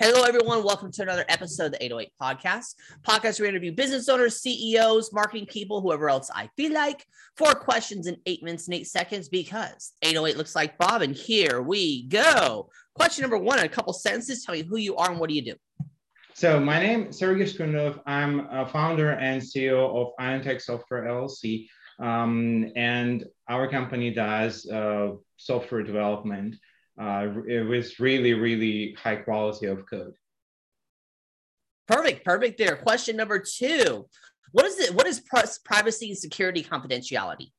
Hello, everyone. Welcome to another episode of the 808 Podcast. Podcast where we interview business owners, CEOs, marketing people, whoever else I feel like. Four questions in eight minutes and eight seconds because 808 looks like Bob. And here we go. Question number one in a couple sentences. Tell me who you are and what do you do? So my name is Sergey Shkundov. I'm a founder and CEO of IonTech Software LLC. Um, and our company does uh, software development uh, was really, really high quality of code. Perfect, perfect. There. Question number two: What is it? What is privacy and security confidentiality?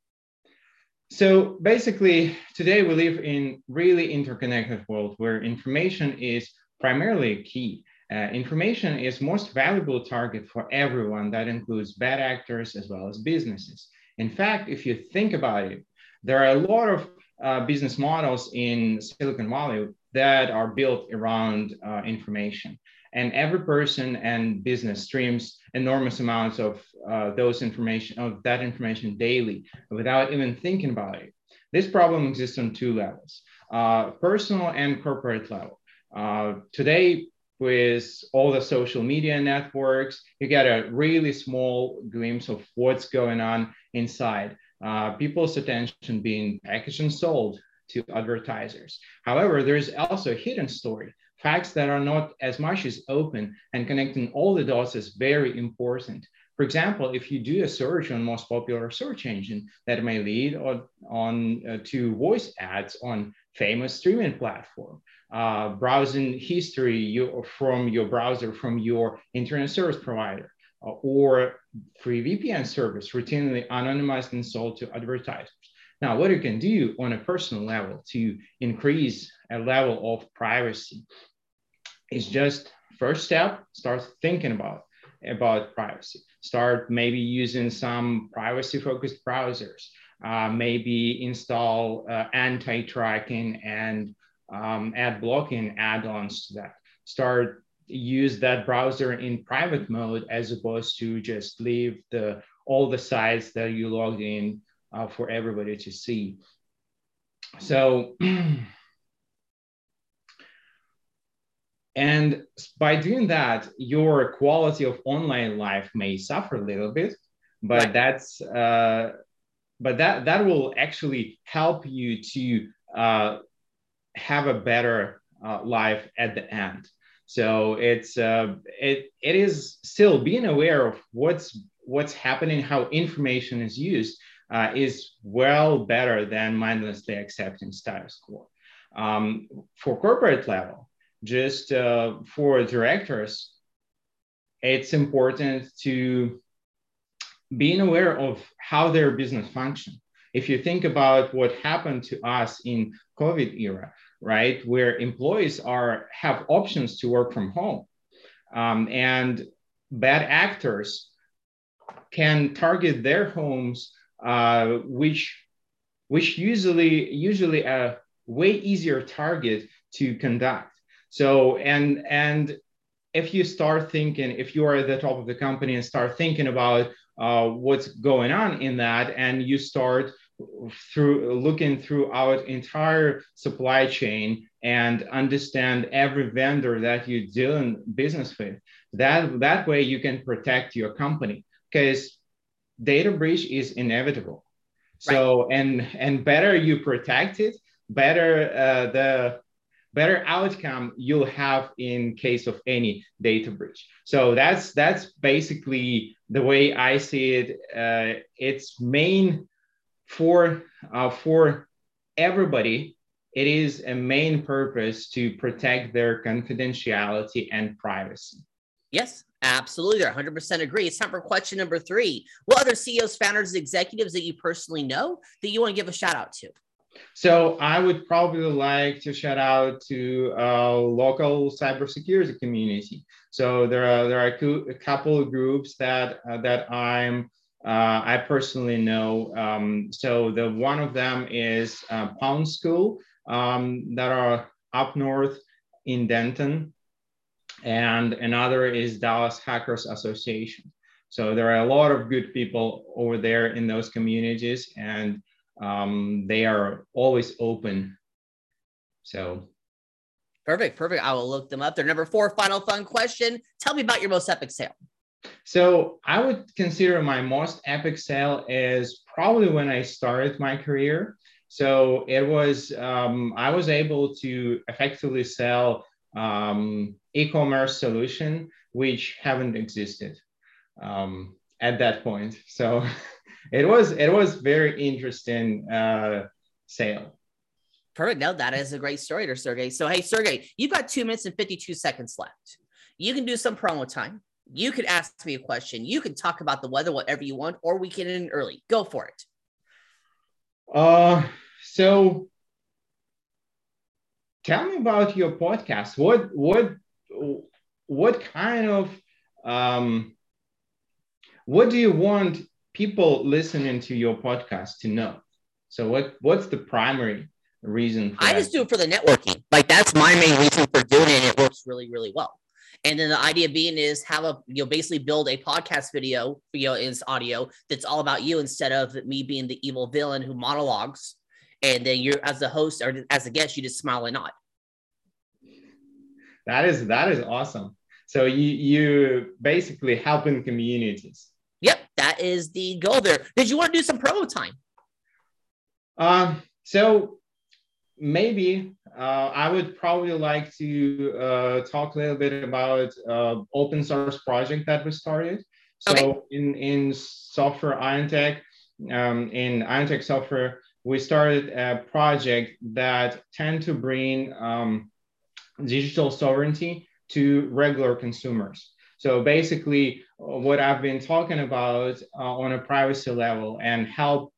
So basically, today we live in really interconnected world where information is primarily key. Uh, information is most valuable target for everyone. That includes bad actors as well as businesses. In fact, if you think about it, there are a lot of uh, business models in Silicon Valley that are built around uh, information. And every person and business streams enormous amounts of uh, those information, of that information daily without even thinking about it. This problem exists on two levels, uh, personal and corporate level. Uh, today, with all the social media networks, you get a really small glimpse of what's going on inside uh, people's attention being packaged and sold to advertisers. However, there's also a hidden story. Facts that are not as much as open and connecting all the dots is very important. For example, if you do a search on most popular search engine, that may lead on, on uh, to voice ads on famous streaming platform, uh, browsing history you, from your browser from your internet service provider, or free VPN service routinely anonymized and sold to advertisers. Now, what you can do on a personal level to increase a level of privacy is just first step, start thinking about, about privacy. Start maybe using some privacy focused browsers, uh, maybe install uh, anti-tracking and um, ad blocking add-ons to that. Start use that browser in private mode as opposed to just leave the all the sites that you logged in uh, for everybody to see. So, and by doing that, your quality of online life may suffer a little bit, but right. that's uh, but that that will actually help you to uh, have a better uh, life at the end. So it's uh, it it is still being aware of what's what's happening, how information is used uh, is well better than mindlessly accepting status quo. Um, for corporate level, just uh, for directors, it's important to being aware of how their business function. If you think about what happened to us in COVID era, right where employees are have options to work from home. Um, and bad actors can target their homes uh, which which usually usually a way easier target to conduct. So and and if you start thinking if you are at the top of the company and start thinking about uh, what's going on in that and you start through looking through our entire supply chain and understand every vendor that you're doing business with. That that way you can protect your company because data breach is inevitable. So right. and and better you protect it better uh, the better outcome you'll have in case of any data breach. So that's that's basically the way i see it. Uh, its main for uh, for everybody it is a main purpose to protect their confidentiality and privacy. Yes absolutely. 100% agree. It's time for question number three. What other ceos founders executives that you personally know that you want to give a shout out to? So I would probably like to shout out to a local cybersecurity community. So there are there are a couple of groups that uh, that I'm uh, I personally know. Um, so the one of them is uh, Pound School um, that are up north in Denton, and another is Dallas Hackers Association. So there are a lot of good people over there in those communities, and um, they are always open. So Perfect, perfect. I will look them up. Their number four, final fun question. Tell me about your most epic sale. So I would consider my most epic sale is probably when I started my career. So it was um, I was able to effectively sell um, e-commerce solution which haven't existed um, at that point. So it was it was very interesting uh, sale. Perfect. No, that is a great story there, Sergey. So hey, Sergey, you've got two minutes and 52 seconds left. You can do some promo time. You can ask me a question. You can talk about the weather, whatever you want, or we can end early. Go for it. Uh, so tell me about your podcast. What what what kind of um, what do you want people listening to your podcast to know? So what what's the primary reason? I that? just do it for the networking. Like that's my main reason for doing it. It works really really well. And then the idea being is have a you know basically build a podcast video, you know, is audio that's all about you instead of me being the evil villain who monologues, and then you're as the host or as a guest, you just smile and nod. That is that is awesome. So you you basically helping communities. Yep, that is the goal there. Did you want to do some promo time? Um, so maybe uh, I would probably like to uh, talk a little bit about uh, open source project that we started. So okay. in, in software IonTech, um, in IonTech software, we started a project that tend to bring um, digital sovereignty to regular consumers. So basically, what I've been talking about uh, on a privacy level and help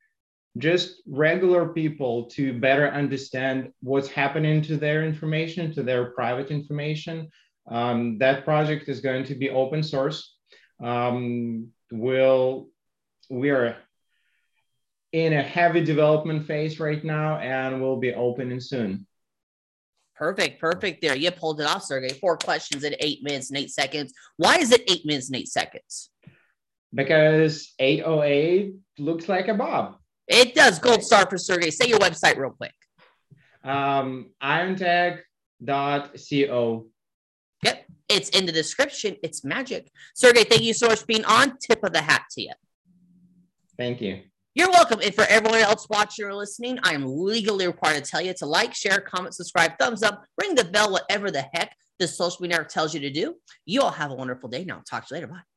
just regular people to better understand what's happening to their information, to their private information. Um, that project is going to be open source. Um, we'll, we are in a heavy development phase right now and we'll be opening soon. Perfect, perfect. There, you pulled it off, Sergey. Four questions in eight minutes and eight seconds. Why is it eight minutes and eight seconds? Because 808 looks like a Bob. It does. Gold star for Sergey. Say your website real quick. Um, irontech.co. Yep. It's in the description. It's magic. Sergey, thank you so much for being on. Tip of the hat to you. Thank you. You're welcome. And for everyone else watching or listening, I am legally required to tell you to like, share, comment, subscribe, thumbs up, ring the bell, whatever the heck the social media tells you to do. You all have a wonderful day now. Talk to you later. Bye.